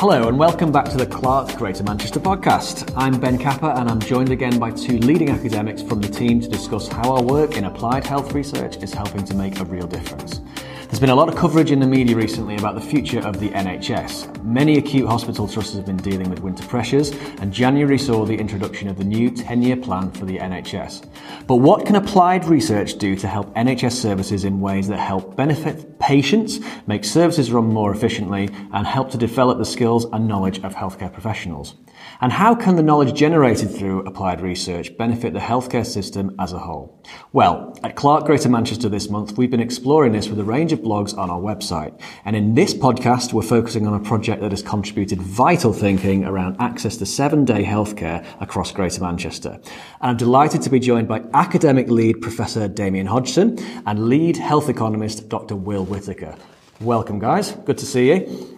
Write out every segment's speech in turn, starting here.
Hello and welcome back to the CLAHRC Greater Manchester podcast. I'm Ben Kappa, and I'm joined again by two leading academics from the team to discuss how our work in applied health research is helping to make a real difference. There's been a lot of coverage in the media recently about the future of the NHS. Many acute hospital trusts have been dealing with winter pressures, and January saw the introduction of the new 10 year plan for the NHS. But what can applied research do to help NHS services in ways that help benefit patients, make services run more efficiently, and help to develop the skills and knowledge of healthcare professionals? And how can the knowledge generated through applied research benefit the healthcare system as a whole? Well, at CLAHRC Greater Manchester this month, we've been exploring this with a range of blogs on our website. And in this podcast, we're focusing on a project that has contributed vital thinking around access to seven day healthcare across Greater Manchester. And I'm delighted to be joined by academic lead Professor Damian Hodgson and lead health economist Dr. Will Whittaker. Welcome, guys. Good to see you.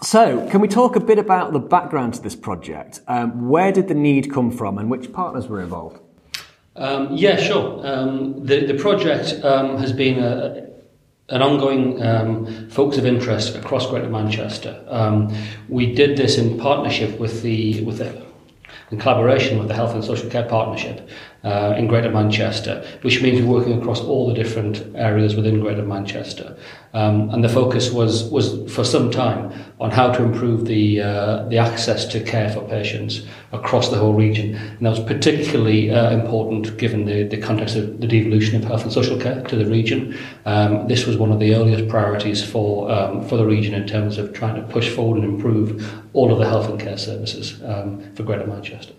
So, can we talk a bit about the background to this project? Um, where did the need come from and which partners were involved? Um, yeah, sure. Um, the, the project um, has been a, an ongoing um, focus of interest across Greater Manchester. Um, we did this in partnership with the with the, in collaboration with the Health and Social Care Partnership uh, in Greater Manchester, which means we're working across all the different areas within Greater Manchester. Um, and the focus was was for some time on how to improve the uh, the access to care for patients across the whole region. And that was particularly uh, important given the, the context of the devolution of health and social care to the region. Um, this was one of the earliest priorities for um, for the region in terms of trying to push forward and improve all of the health and care services um, for Greater Manchester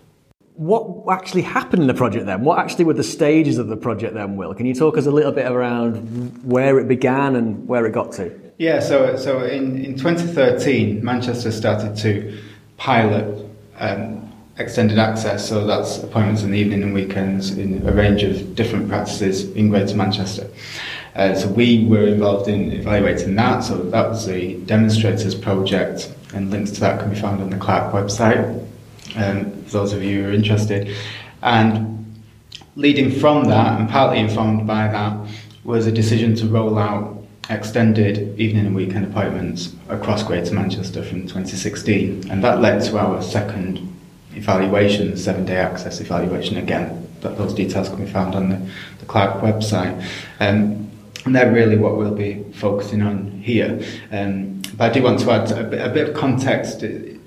what actually happened in the project then? What actually were the stages of the project then, Will? Can you talk us a little bit around where it began and where it got to? Yeah, so, so in, in 2013, Manchester started to pilot um, extended access, so that's appointments in the evening and weekends in a range of different practices in Greater Manchester. Uh, so we were involved in evaluating that, so that was the demonstrators project, and links to that can be found on the CLAHRC website um, for those of you who are interested. And leading from that, and partly informed by that, was a decision to roll out extended evening and weekend appointments across Greater Manchester from 2016. And that led to our second evaluation, the seven day access evaluation again. That those details can be found on the, the CLAHRC website. Um, and they're really what we'll be focusing on here. Um, but I do want to add a bit, a bit of context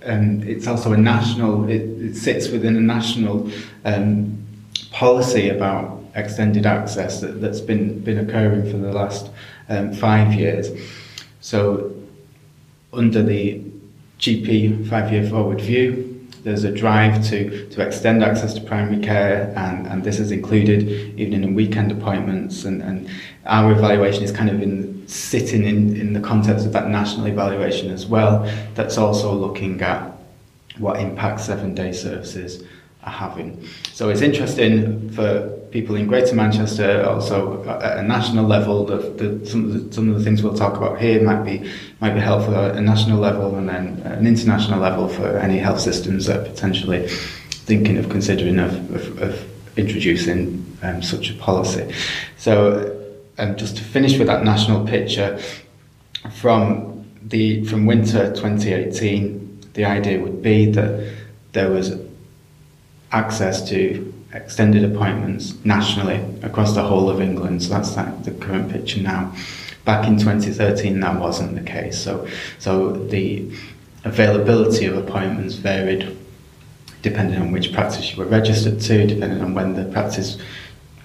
um, it's also a national, it, it, sits within a national um, policy about extended access that, that's been, been occurring for the last um, five years. So, under the GP five year forward view, there's a drive to, to extend access to primary care, and, and this is included evening and weekend appointments. And, and our evaluation is kind of in sitting in, in the context of that national evaluation as well, that's also looking at what impact seven day services are having. So it's interesting for people in Greater Manchester, also at a national level. The, the, some, of the, some of the things we'll talk about here might be might be helpful at a national level and then an international level for any health systems that are potentially thinking of considering of, of, of introducing um, such a policy. So, um, just to finish with that national picture, from the from winter 2018, the idea would be that there was access to extended appointments nationally across the whole of England. So that's that, the current picture now. Back in 2013, that wasn't the case. So, so the availability of appointments varied depending on which practice you were registered to, depending on when the practice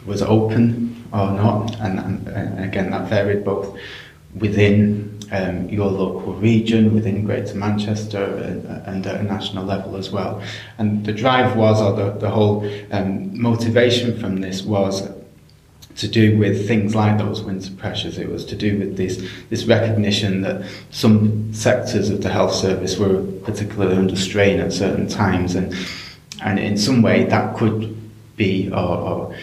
was open or not. And, and, and again, that varied both within um, your local region, within Greater Manchester, and, and, at a national level as well. And the drive was, or the, the whole um, motivation from this was to do with things like those winter pressures. It was to do with this this recognition that some sectors of the health service were particularly under strain at certain times, and and in some way that could be or, or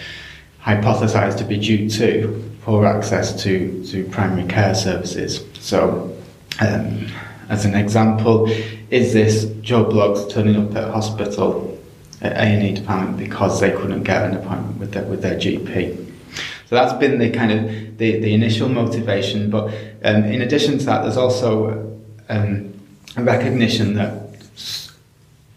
hypothesized to be due to poor access to, to primary care services. So, um, as an example, is this Joe Bloggs turning up at hospital at A&E department because they couldn't get an appointment with their, with their GP? So that's been the kind of the, the initial motivation. But um, in addition to that, there's also um, a recognition that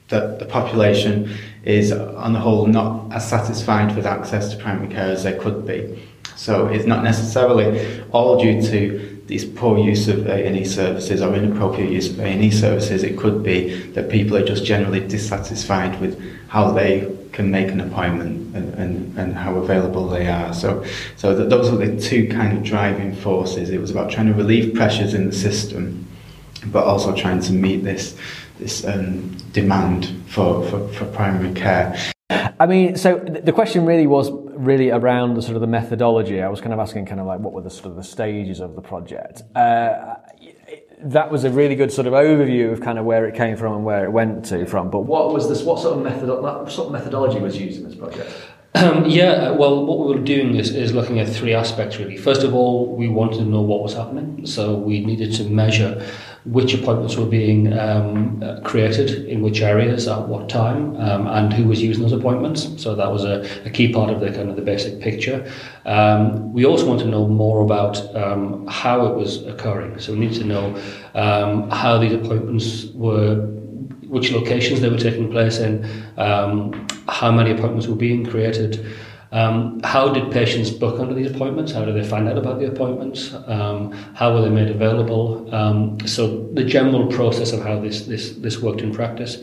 that the population is on the whole not as satisfied with access to primary care as they could be. So it's not necessarily all due to these poor use of A&E services or inappropriate use of A&E services. It could be that people are just generally dissatisfied with how they can make an appointment and, and, and how available they are. So, so those are the two kind of driving forces. It was about trying to relieve pressures in the system, but also trying to meet this this um, demand for, for, for primary care. I mean, so the question really was really around the sort of the methodology. I was kind of asking kind of like what were the sort of the stages of the project. Uh, that was a really good sort of overview of kind of where it came from and where it went to from. But what was this? What sort of method? What sort of methodology was used in this project? Um, yeah, well, what we were doing is, is looking at three aspects really. First of all, we wanted to know what was happening, so we needed to measure which appointments were being um, created in which areas at what time um, and who was using those appointments. So that was a, a key part of the kind of the basic picture. Um, we also want to know more about um, how it was occurring. So we need to know um, how these appointments were which locations they were taking place in, um, how many appointments were being created, um, how did patients book under these appointments? How did they find out about the appointments? Um, how were they made available? Um, so the general process of how this, this, this worked in practice.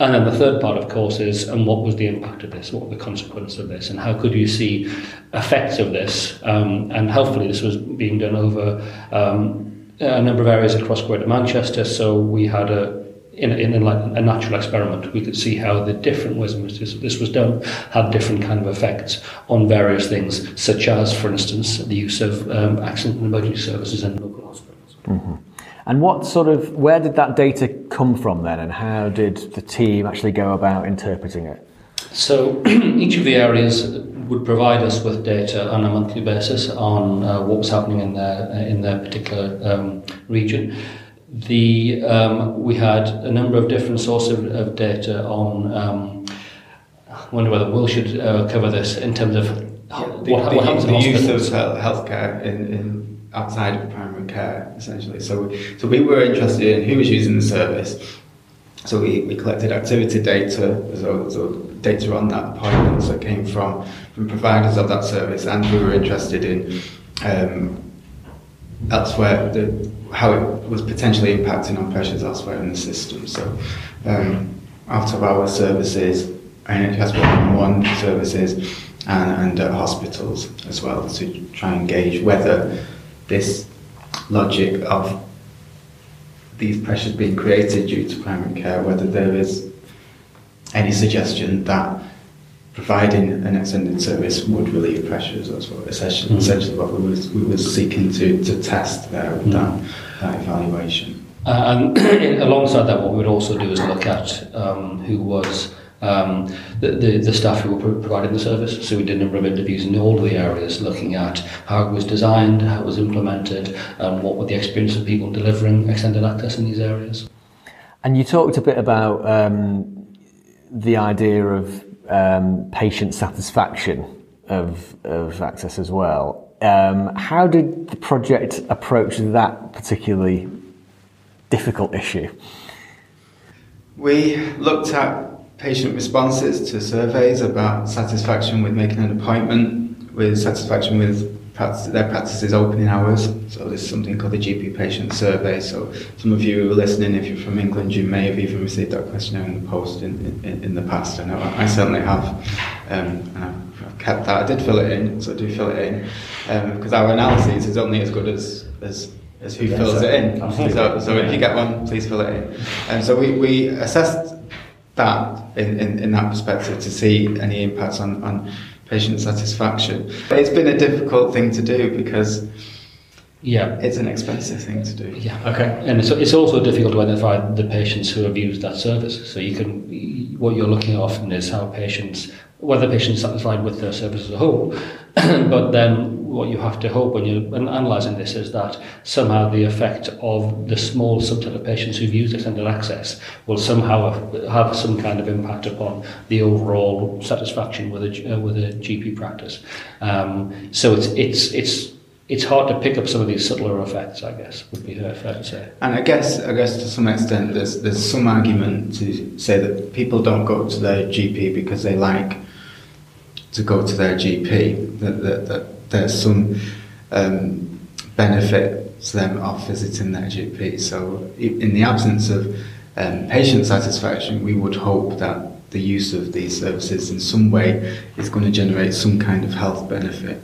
And then the third part, of course, is and what was the impact of this? What were the consequences of this? And how could you see effects of this? Um, and hopefully, this was being done over um, a number of areas across Greater Manchester. So we had a in, in, in like a natural experiment, we could see how the different ways in which this, this was done had different kind of effects on various things, such as, for instance, the use of um, accident and emergency services in local hospitals. Mm-hmm. And what sort of, where did that data come from then, and how did the team actually go about interpreting it? So each of the areas would provide us with data on a monthly basis on uh, what was happening in their in their particular um, region. The, um, we had a number of different sources of, of data on. Um, I wonder whether Will should uh, cover this in terms of yeah, the, what, the, what happens the in use of healthcare in, in outside of primary care, essentially. So, so we were interested in who was using the service. So we, we collected activity data, so, so data on that appointments that came from from providers of that service, and we were interested in um, elsewhere the how it was potentially impacting on pressures elsewhere in the system. So, um, out of our services, NHS 111 services, and, and uh, hospitals as well to try and gauge whether this logic of these pressures being created due to primary care, whether there is any suggestion that providing an extended service would relieve pressures. That's what essentially, mm. essentially what we was we were seeking to, to test there with mm. that, that evaluation. Uh, and alongside that, what we would also do is look at um, who was um, the, the, the staff who were providing the service. So we did a number of interviews in all of the areas looking at how it was designed, how it was implemented, and what were the experience of people delivering extended access in these areas. And you talked a bit about um, the idea of um, patient satisfaction of, of access as well. Um, how did the project approach that particularly difficult issue? We looked at patient responses to surveys about satisfaction with making an appointment, with satisfaction with practice, their practices opening hours. So there's something called the GP patient survey. So some of you who are listening, if you're from England, you may have even received that questionnaire in the post in, in, in the past. I know I certainly have. Um, and I've, I've kept that. I did fill it in, so I do fill it in. Because um, our analysis is only as good as, as as who fills it in. So, so if you get one, please fill it in. And so we, we assessed that in, in, in that perspective to see any impacts on, on patient satisfaction. But it's been a difficult thing to do because yeah, it's an expensive thing to do. Yeah, okay. And it's, it's also difficult to identify the patients who have used that service. So you can, what you're looking at often is how patients, whether patients are satisfied with their service as a whole, but then what you have to hope when you're analysing this is that somehow the effect of the small subset of patients who've used extended access will somehow have some kind of impact upon the overall satisfaction with a, uh, with a GP practice. Um, so it's, it's, it's it's hard to pick up some of these subtler effects. I guess would be fair, to say. And I guess, I guess to some extent, there's there's some argument to say that people don't go to their GP because they like to go to their GP. That, that, that there's some um, benefit to them of visiting their GP. So, in the absence of um, patient satisfaction, we would hope that the use of these services in some way is going to generate some kind of health benefit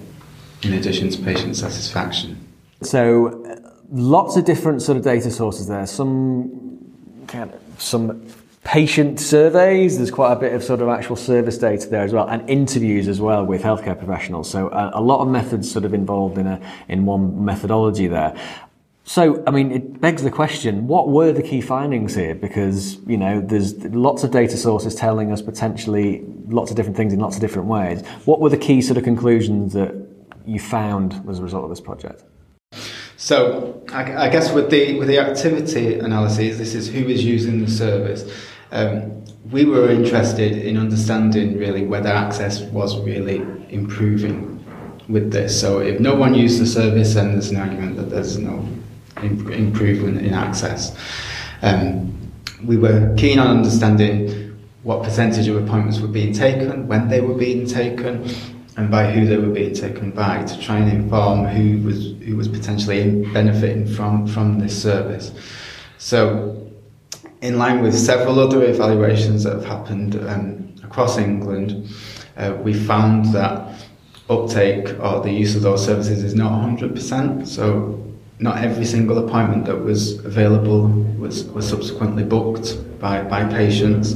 in addition to patient satisfaction. So, lots of different sort of data sources there. Some kind of, some patient surveys. There's quite a bit of sort of actual service data there as well, and interviews as well with healthcare professionals. So, a, a lot of methods sort of involved in a in one methodology there. So, I mean, it begs the question, what were the key findings here? Because, you know, there's lots of data sources telling us potentially lots of different things in lots of different ways. What were the key sort of conclusions that you found as a result of this project? So, I, I guess with the with the activity analyses, this is who is using the service. Um, we were interested in understanding really whether access was really improving with this. So, if no one used the service, then there's an argument that there's no improvement in access. Um, we were keen on understanding what percentage of appointments were being taken, when they were being taken, and by who they were being taken by to try and inform who was who was potentially benefiting from from this service. So, in line with several other evaluations that have happened um, across England, uh, we found that uptake or the use of those services is not 100%. So, not every single appointment that was available was, was subsequently booked by, by patients.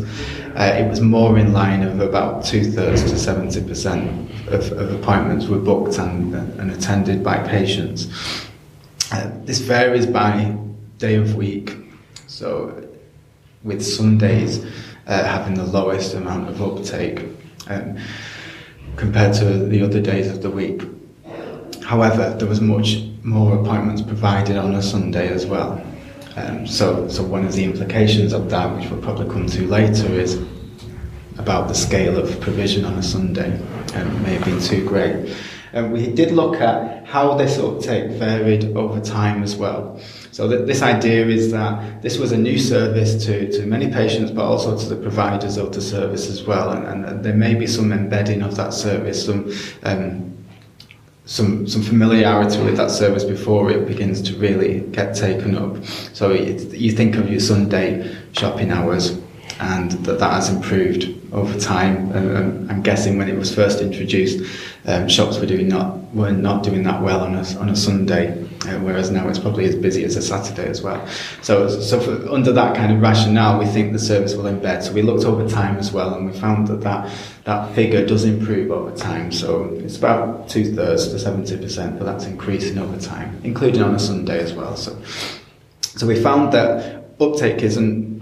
Uh, it was more in line of about two thirds to 70% of, of appointments were booked and, and attended by patients. Uh, this varies by day of week. So, with Sundays uh, having the lowest amount of uptake um, compared to the other days of the week. However, there was much more appointments provided on a Sunday as well. Um, so, so one of the implications of that, which we'll probably come to later, is about the scale of provision on a Sunday. Um, may have been too great. And we did look at how this uptake varied over time as well. So th- this idea is that this was a new service to, to many patients, but also to the providers of the service as well. And, and there may be some embedding of that service, some um, some some familiarity with that service before it begins to really get taken up. So you think of your Sunday shopping hours, and that that has improved over time. And, I'm guessing when it was first introduced, um, shops were doing not were not doing that well on a on a Sunday, uh, whereas now it's probably as busy as a Saturday as well. So so for, under that kind of rationale, we think the service will embed. So we looked over time as well, and we found that that that figure does improve over time. So it's about two thirds to 70%, but that's increasing over time, including on a Sunday as well. So, so we found that uptake isn't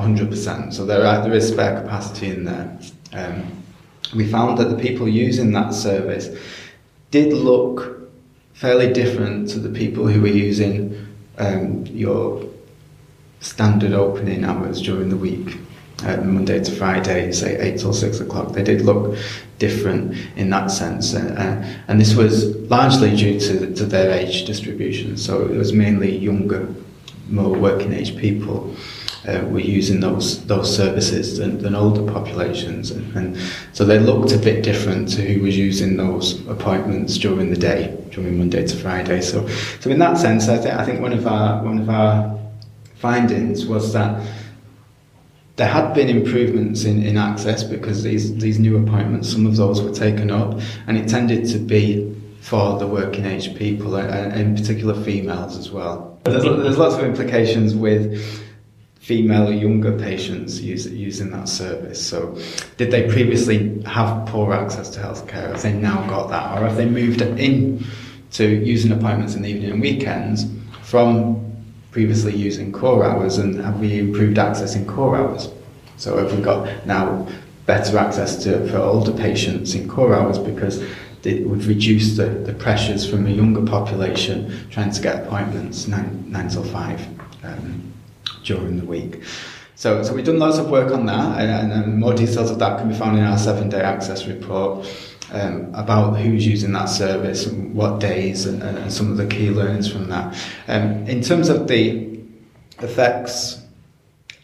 100%, so there, are, there is spare capacity in there. Um, we found that the people using that service did look fairly different to the people who were using um, your standard opening hours during the week uh, Monday to Friday, say 8 till 6 o'clock. They did look different in that sense. Uh, uh, and this was largely due to, to their age distribution. So it was mainly younger, more working age people. Uh, were using those those services than, than older populations, and, and, so they looked a bit different to who was using those appointments during the day, during Monday to Friday. So, so in that sense, I, th- I think one of our one of our findings was that there had been improvements in, in access because these, these new appointments, some of those were taken up, and it tended to be for the working age people, and in particular females as well. There's, there's lots of implications with female younger patients use, using that service. So, did they previously have poor access to healthcare? Have they now got that, or have they moved in to using appointments in the evening and weekends from previously using core hours and have we improved access in core hours? So have we got now better access to for older patients in core hours because it would reduce the, the pressures from a younger population trying to get appointments nine, nine till five um, during the week. So, so we've done lots of work on that, and, and more details of that can be found in our seven-day access report. um, about who's using that service, and what days, and, and, some of the key learnings from that. Um, in terms of the effects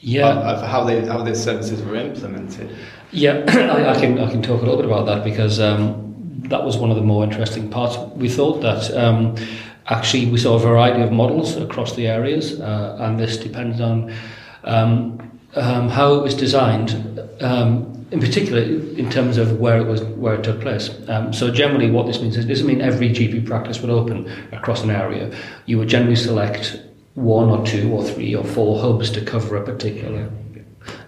yeah. of, of how they how these services were implemented. Yeah, I, I, can I can talk a little bit about that because um, that was one of the more interesting parts. We thought that um, actually we saw a variety of models across the areas, uh, and this depends on um, um, how it was designed. Um, in particular, in terms of where it was, where it took place. Um, so generally, what this means is it doesn't mean every GP practice would open across an area. You would generally select one or two or three or four hubs to cover a particular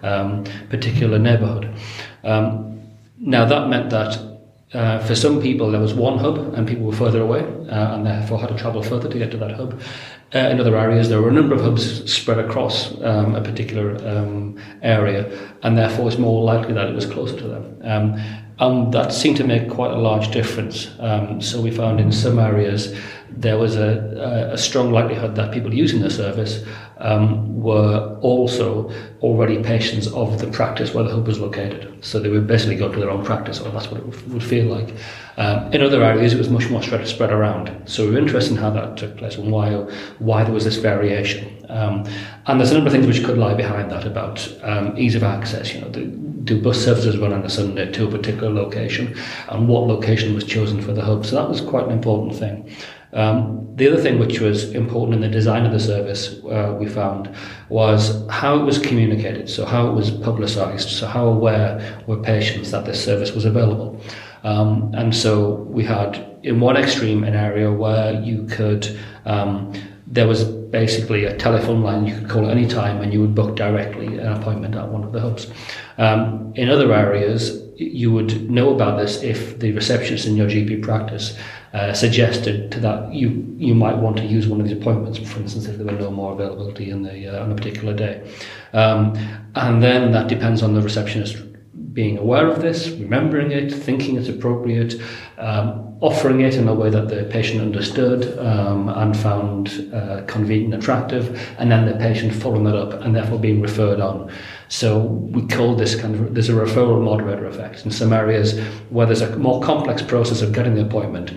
um, particular neighbourhood. Um, now that meant that uh, for some people there was one hub and people were further away uh, and therefore had to travel further to get to that hub. Uh, in other areas, there were a number of hubs spread across um, a particular um, area, and therefore it's more likely that it was closer to them. Um, and that seemed to make quite a large difference. Um, so we found in some areas there was a, a, strong likelihood that people using the service um, were also already patients of the practice where the hub was located. So they would basically go to their own practice, or that's what it would feel like. Um, in other areas, it was much more spread, spread around. So we were interested in how that took place and why, why there was this variation. Um, and there's a number of things which could lie behind that about um, ease of access. You know, do, do bus services run on a Sunday to a particular location, and what location was chosen for the hub? So that was quite an important thing. Um, the other thing which was important in the design of the service uh, we found was how it was communicated, so how it was publicised, so how aware were patients that this service was available. Um, and so we had in one extreme an area where you could, um, there was basically a telephone line you could call at any time and you would book directly an appointment at one of the hubs. Um, in other areas, you would know about this if the receptionist in your GP practice uh, suggested that you you might want to use one of these appointments, for instance, if there were no more availability in the uh, on a particular day. Um, and then that depends on the receptionist being aware of this, remembering it, thinking it's appropriate, um, offering it in a way that the patient understood um, and found uh, convenient and attractive, and then the patient following that up and therefore being referred on. So we call this kind of there's a referral moderator effect. In some areas where there's a more complex process of getting the appointment,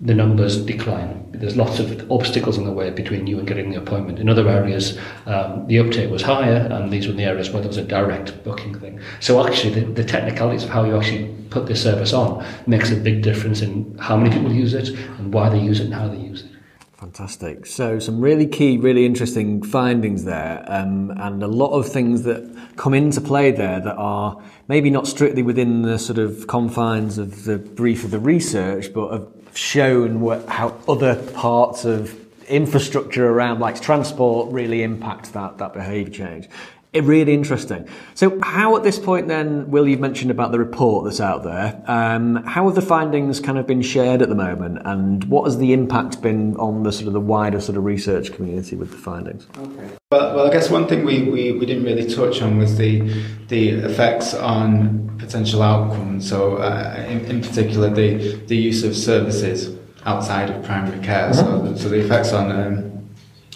the numbers decline. There's lots of obstacles in the way between you and getting the appointment. In other areas, um, the uptake was higher, and these were the areas where there was a direct booking thing. So actually, the, the technicalities of how you actually put this service on makes a big difference in how many people use it and why they use it and how they use it. Fantastic. So, some really key, really interesting findings there, um, and a lot of things that come into play there that are maybe not strictly within the sort of confines of the brief of the research, but have shown what, how other parts of infrastructure around, like transport, really impact that, that behaviour change. It really interesting. So, how at this point then, Will, you've mentioned about the report that's out there. Um, how have the findings kind of been shared at the moment, and what has the impact been on the sort of the wider sort of research community with the findings? Okay. Well, well I guess one thing we, we, we didn't really touch on was the the effects on potential outcomes. So, uh, in, in particular, the the use of services outside of primary care. So, so the effects on um,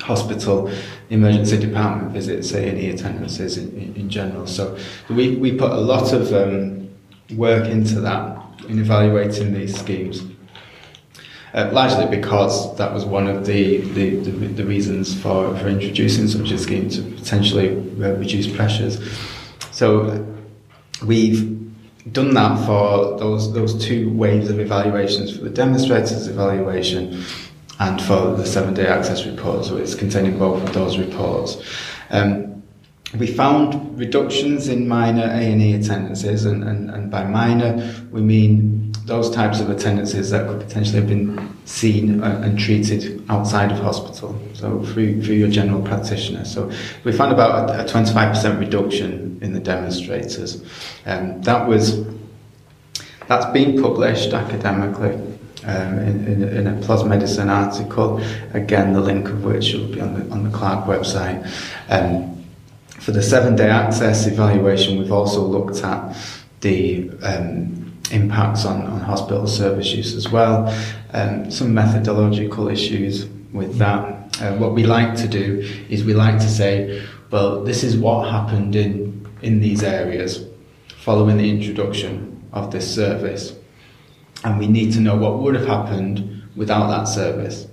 hospital emergency department visits, A&E attendances in, in, in, general. So we, we put a lot of um, work into that in evaluating these schemes. Uh, largely because that was one of the, the, the, the, reasons for, for introducing such a scheme to potentially uh, reduce pressures. So we've done that for those, those two waves of evaluations for the demonstrators evaluation and for the seven day access report, so it's containing both of those reports. Um, we found reductions in minor A&E attendances, and, and, and by minor we mean those types of attendances that could potentially have been seen and treated outside of hospital, so through, through your general practitioner. So we found about a 25% reduction in the demonstrators. Um, that was that's been published academically um, in, in, in, a PLOS Medicine article, again, the link of which will be on the, on the CLAHRC website. Um, for the seven day access evaluation, we've also looked at the um, impacts on, on hospital service use as well, um, some methodological issues with that. Uh, what we like to do is we like to say, well, this is what happened in, in these areas following the introduction of this service and we need to know what would have happened without that service.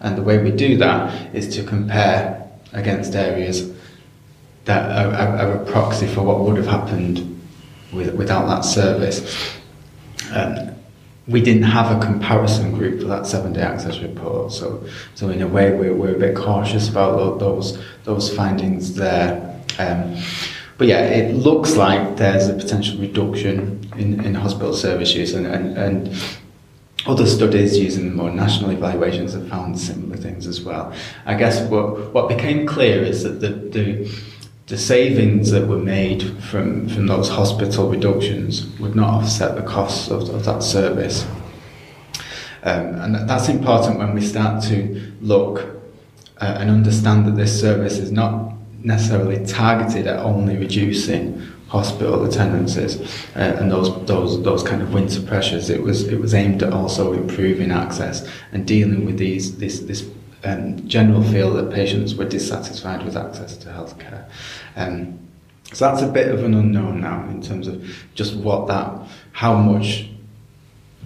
And the way we do that is to compare against areas that are, are, are a proxy for what would have happened with, without that service. Um, we didn't have a comparison group for that seven day access report, so so in a way we're, we're a bit cautious about those those findings there. Um, but yeah, it looks like there's a potential reduction in, in hospital service use, and, and, and other studies using more national evaluations have found similar things as well. I guess what, what became clear is that the, the, the savings that were made from, from those hospital reductions would not offset the costs of, of that service. Um, and that's important when we start to look uh, and understand that this service is not necessarily targeted at only reducing hospital attendances uh, and those those those kind of winter pressures. It was it was aimed at also improving access and dealing with these this this um, general feel that patients were dissatisfied with access to healthcare. Um, so that's a bit of an unknown now in terms of just what that how much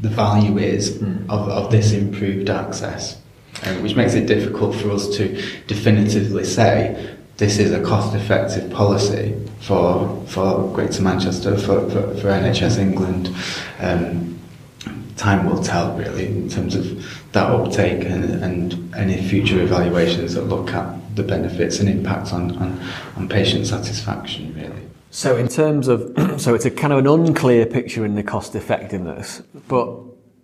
the value is mm. of, of this improved access. Um, which makes it difficult for us to definitively say this is a cost-effective policy for for Greater Manchester for, for, for NHS England. Um, time will tell really in terms of that uptake and, and any future evaluations that look at the benefits and impacts on, on, on patient satisfaction really. So in terms of so it's a kind of an unclear picture in the cost effectiveness, but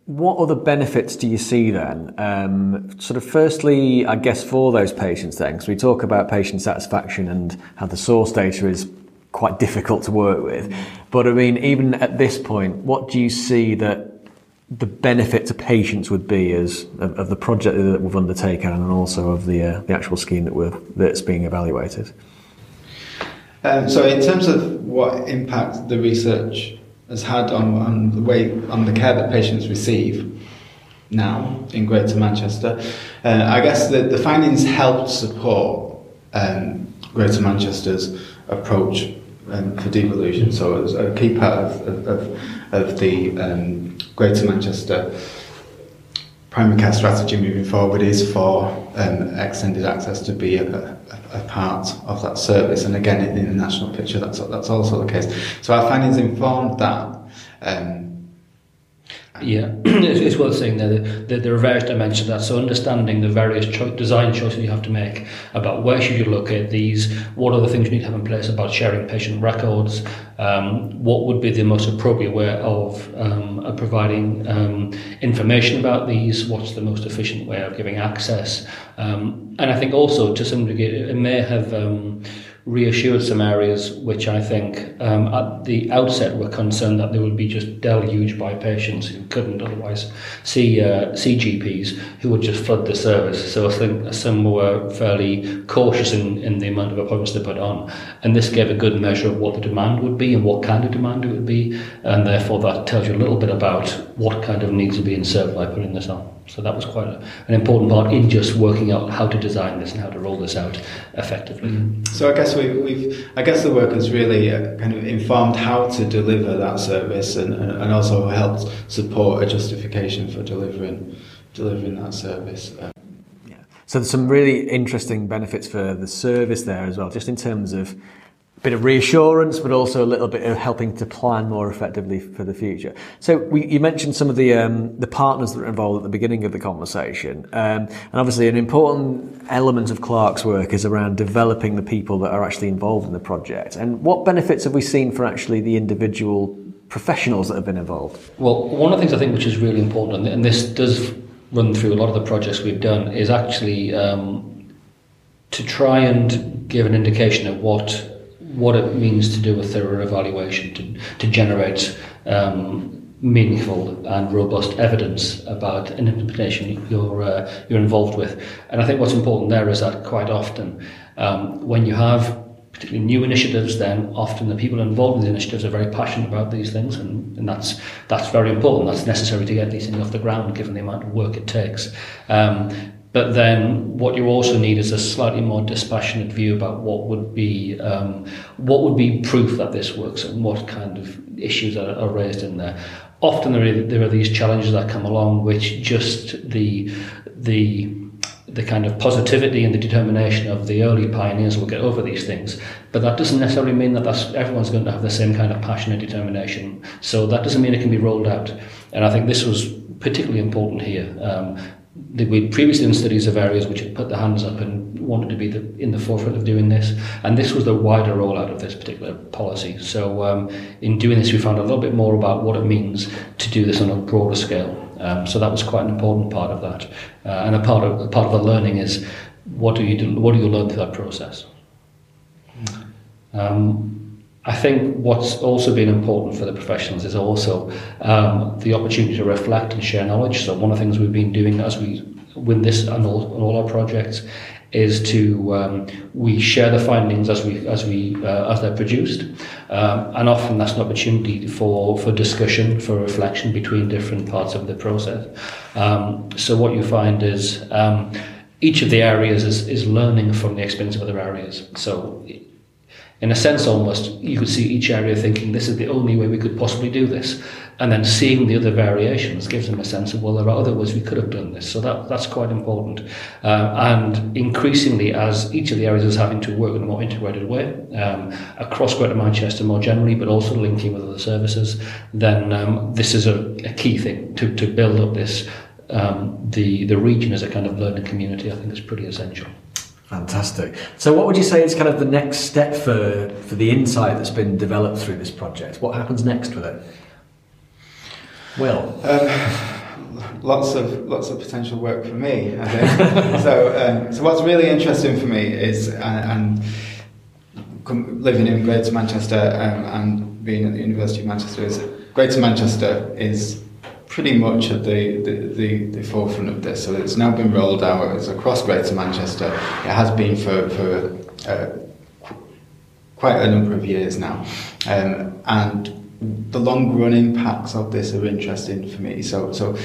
what other benefits do you see then? Um, sort of firstly, I guess for those patients then, because we talk about patient satisfaction and how the source data is quite difficult to work with. But I mean, even at this point, what do you see that the benefit to patients would be as of, of the project that we've undertaken and also of the, uh, the actual scheme that we're, that's being evaluated? Um, so in terms of what impact the research has had on, on the way on the care that patients receive now in Greater Manchester. Uh, I guess the, the findings helped support um, Greater Manchester's approach um, for devolution. So it was a key part of, of, of the um, Greater Manchester primary care strategy moving forward is for um, extended access to be a, a, a, part of that service. And again, in, the national picture, that's, that's also the case. So our findings informed that. Um, yeah, it's, worth saying that, that there are various dimensions of that. So understanding the various cho- design choices you have to make about where should you locate these, what are the things you need to have in place about sharing patient records, um, what would be the most appropriate way of um, providing um, information about these, what's the most efficient way of giving access. Um, and I think also to some degree it may have um, reassured some areas which I think um, at the outset were concerned that they would be just deluged by patients who couldn't otherwise see uh, see GPs who would just flood the service. So I think some were fairly cautious in, in the amount of appointments they put on, and this gave a good measure of what the demand would be and what kind of demand it would be, and therefore that tells you a little bit about what kind of needs are being served by putting this on. So that was quite a, an important part in just working out how to design this and how to roll this out effectively. Mm. So I guess we, have I guess the work has really uh, kind of informed how to deliver that service and, and also helped support a justification for delivering delivering that service. Uh, yeah. So there's some really interesting benefits for the service there as well, just in terms of bit of reassurance, but also a little bit of helping to plan more effectively for the future. So we, you mentioned some of the um, the partners that are involved at the beginning of the conversation, um, and obviously an important element of CLAHRC's work is around developing the people that are actually involved in the project. And what benefits have we seen for actually the individual professionals that have been involved? Well, one of the things I think which is really important, and this does run through a lot of the projects we've done, is actually um, to try and give an indication of what what it means to do a thorough evaluation, to, to generate um, meaningful and robust evidence about an implementation you're, uh, you're involved with. And I think what's important there is that quite often um, when you have particularly new initiatives, then often the people involved in the initiatives are very passionate about these things, and, and that's that's very important. That's necessary to get these things off the ground, given the amount of work it takes. Um, but then what you also need is a slightly more dispassionate view about what would be um, what would be proof that this works and what kind of issues are, are raised in there. often there are, there are these challenges that come along which just the the the kind of positivity and the determination of the early pioneers will get over these things. But that doesn't necessarily mean that that's, everyone's going to have the same kind of passion and determination. So that doesn't mean it can be rolled out. And I think this was particularly important here. Um, we previously done studies of areas which had put their hands up and wanted to be the, in the forefront of doing this, and this was the wider rollout of this particular policy. So, um, in doing this, we found a little bit more about what it means to do this on a broader scale. Um, so that was quite an important part of that, uh, and a part of a part of the learning is what do you do, what do you learn through that process. Um, I think what's also been important for the professionals is also um, the opportunity to reflect and share knowledge. So one of the things we've been doing as we win this and all, on all our projects is to um, we share the findings as we as we uh, as they're produced, um, and often that's an opportunity for for discussion, for reflection between different parts of the process. Um, so what you find is um, each of the areas is, is learning from the experience of other areas. So in a sense almost you could see each area thinking this is the only way we could possibly do this. And then seeing the other variations gives them a sense of well there are other ways we could have done this. So that that's quite important. Uh, and increasingly as each of the areas is having to work in a more integrated way um, across Greater Manchester more generally but also linking with other services then um, this is a, a, key thing to, to build up this um, the the region as a kind of learning community I think is pretty essential Fantastic. So, what would you say is kind of the next step for, for the insight that's been developed through this project? What happens next with it? Well, Um, lots of lots of potential work for me. So, um, so what's really interesting for me is, uh, and living in Greater Manchester um, and being at the University of Manchester, is Greater Manchester is pretty much at the, the, the, the, forefront of this. So it's now been rolled out it's across Greater Manchester. It has been for, for uh, quite a number of years now. Um, and the long run impacts of this are interesting for me. So, so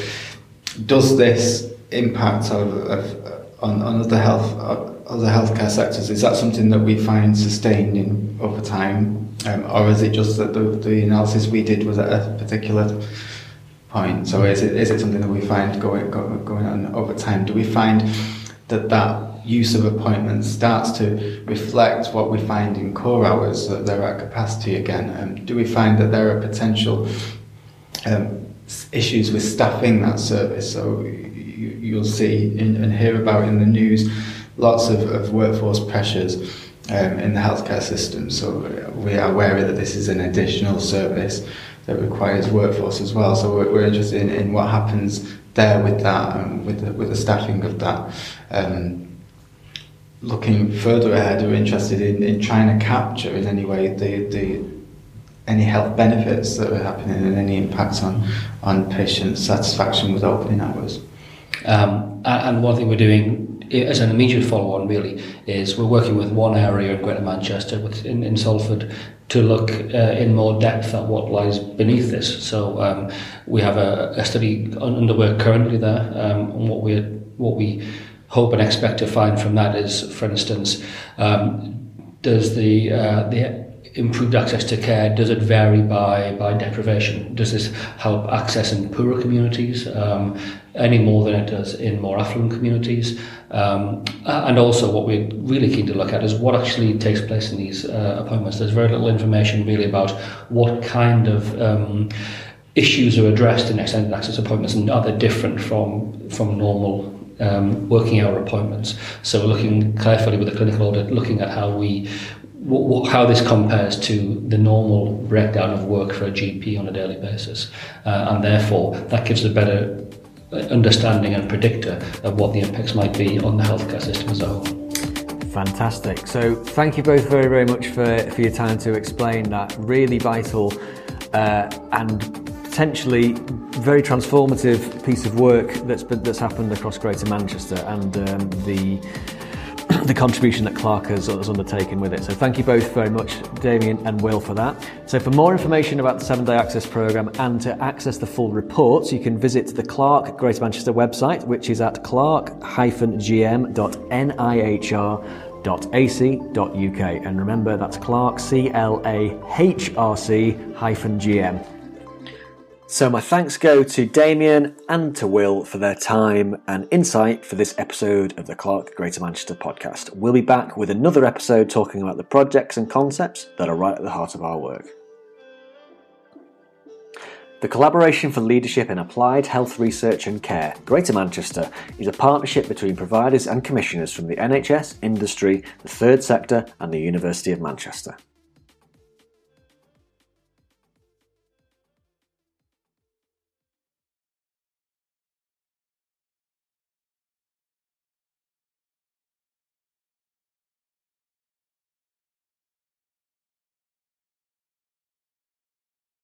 does this impact of, of, on, on other health other healthcare sectors? Is that something that we find sustained in over time, um, or is it just that the, the analysis we did was at a particular point. So is it, is it something that we find going, going on over time? Do we find that that use of appointments starts to reflect what we find in core hours, that they're at capacity again? Um, do we find that there are potential um, issues with staffing that service? So you, will see in, and hear about in the news lots of, of workforce pressures um, in the healthcare system. So we are aware that this is an additional service that requires workforce as well. So we're, we're interested in, in, what happens there with that, and with the, with the staffing of that. Um, looking further ahead, we're interested in, in trying to capture in any way the, the any health benefits that are happening and any impacts on, on patient satisfaction with opening hours. Um, and one thing we're doing as an immediate follow-on really is we're working with one area in Greater Manchester in, in Salford to look uh, in more depth at what lies beneath this. So um, we have a, a study underway currently there, um, and what we what we hope and expect to find from that is, for instance, um, does the uh, the improved access to care, does it vary by, by deprivation? Does this help access in poorer communities um, any more than it does in more affluent communities? Um, and also what we're really keen to look at is what actually takes place in these uh, appointments. There's very little information really about what kind of um, issues are addressed in extended access appointments and are they different from, from normal um, working hour appointments. So we're looking carefully with the clinical audit, looking at how we how this compares to the normal breakdown of work for a GP on a daily basis. Uh, and therefore, that gives a better understanding and predictor of what the impacts might be on the healthcare system as a whole. Fantastic. So, thank you both very, very much for, for your time to explain that really vital uh, and potentially very transformative piece of work that's been, that's happened across Greater Manchester and um, the the contribution that CLAHRC has, has, undertaken with it. So thank you both very much, Damian and Will, for that. So for more information about the seven day access programme and to access the full reports, you can visit the CLAHRC Greater Manchester website, which is at clahrc-gm.nihr.ac.uk. And remember, that's CLAHRC, C L A H R C hyphen GM. So, my thanks go to Damian and to Will for their time and insight for this episode of the CLAHRC Greater Manchester podcast. We'll be back with another episode talking about the projects and concepts that are right at the heart of our work. The Collaboration for Leadership in Applied Health Research and Care, Greater Manchester, is a partnership between providers and commissioners from the NHS, industry, the third sector, and the University of Manchester.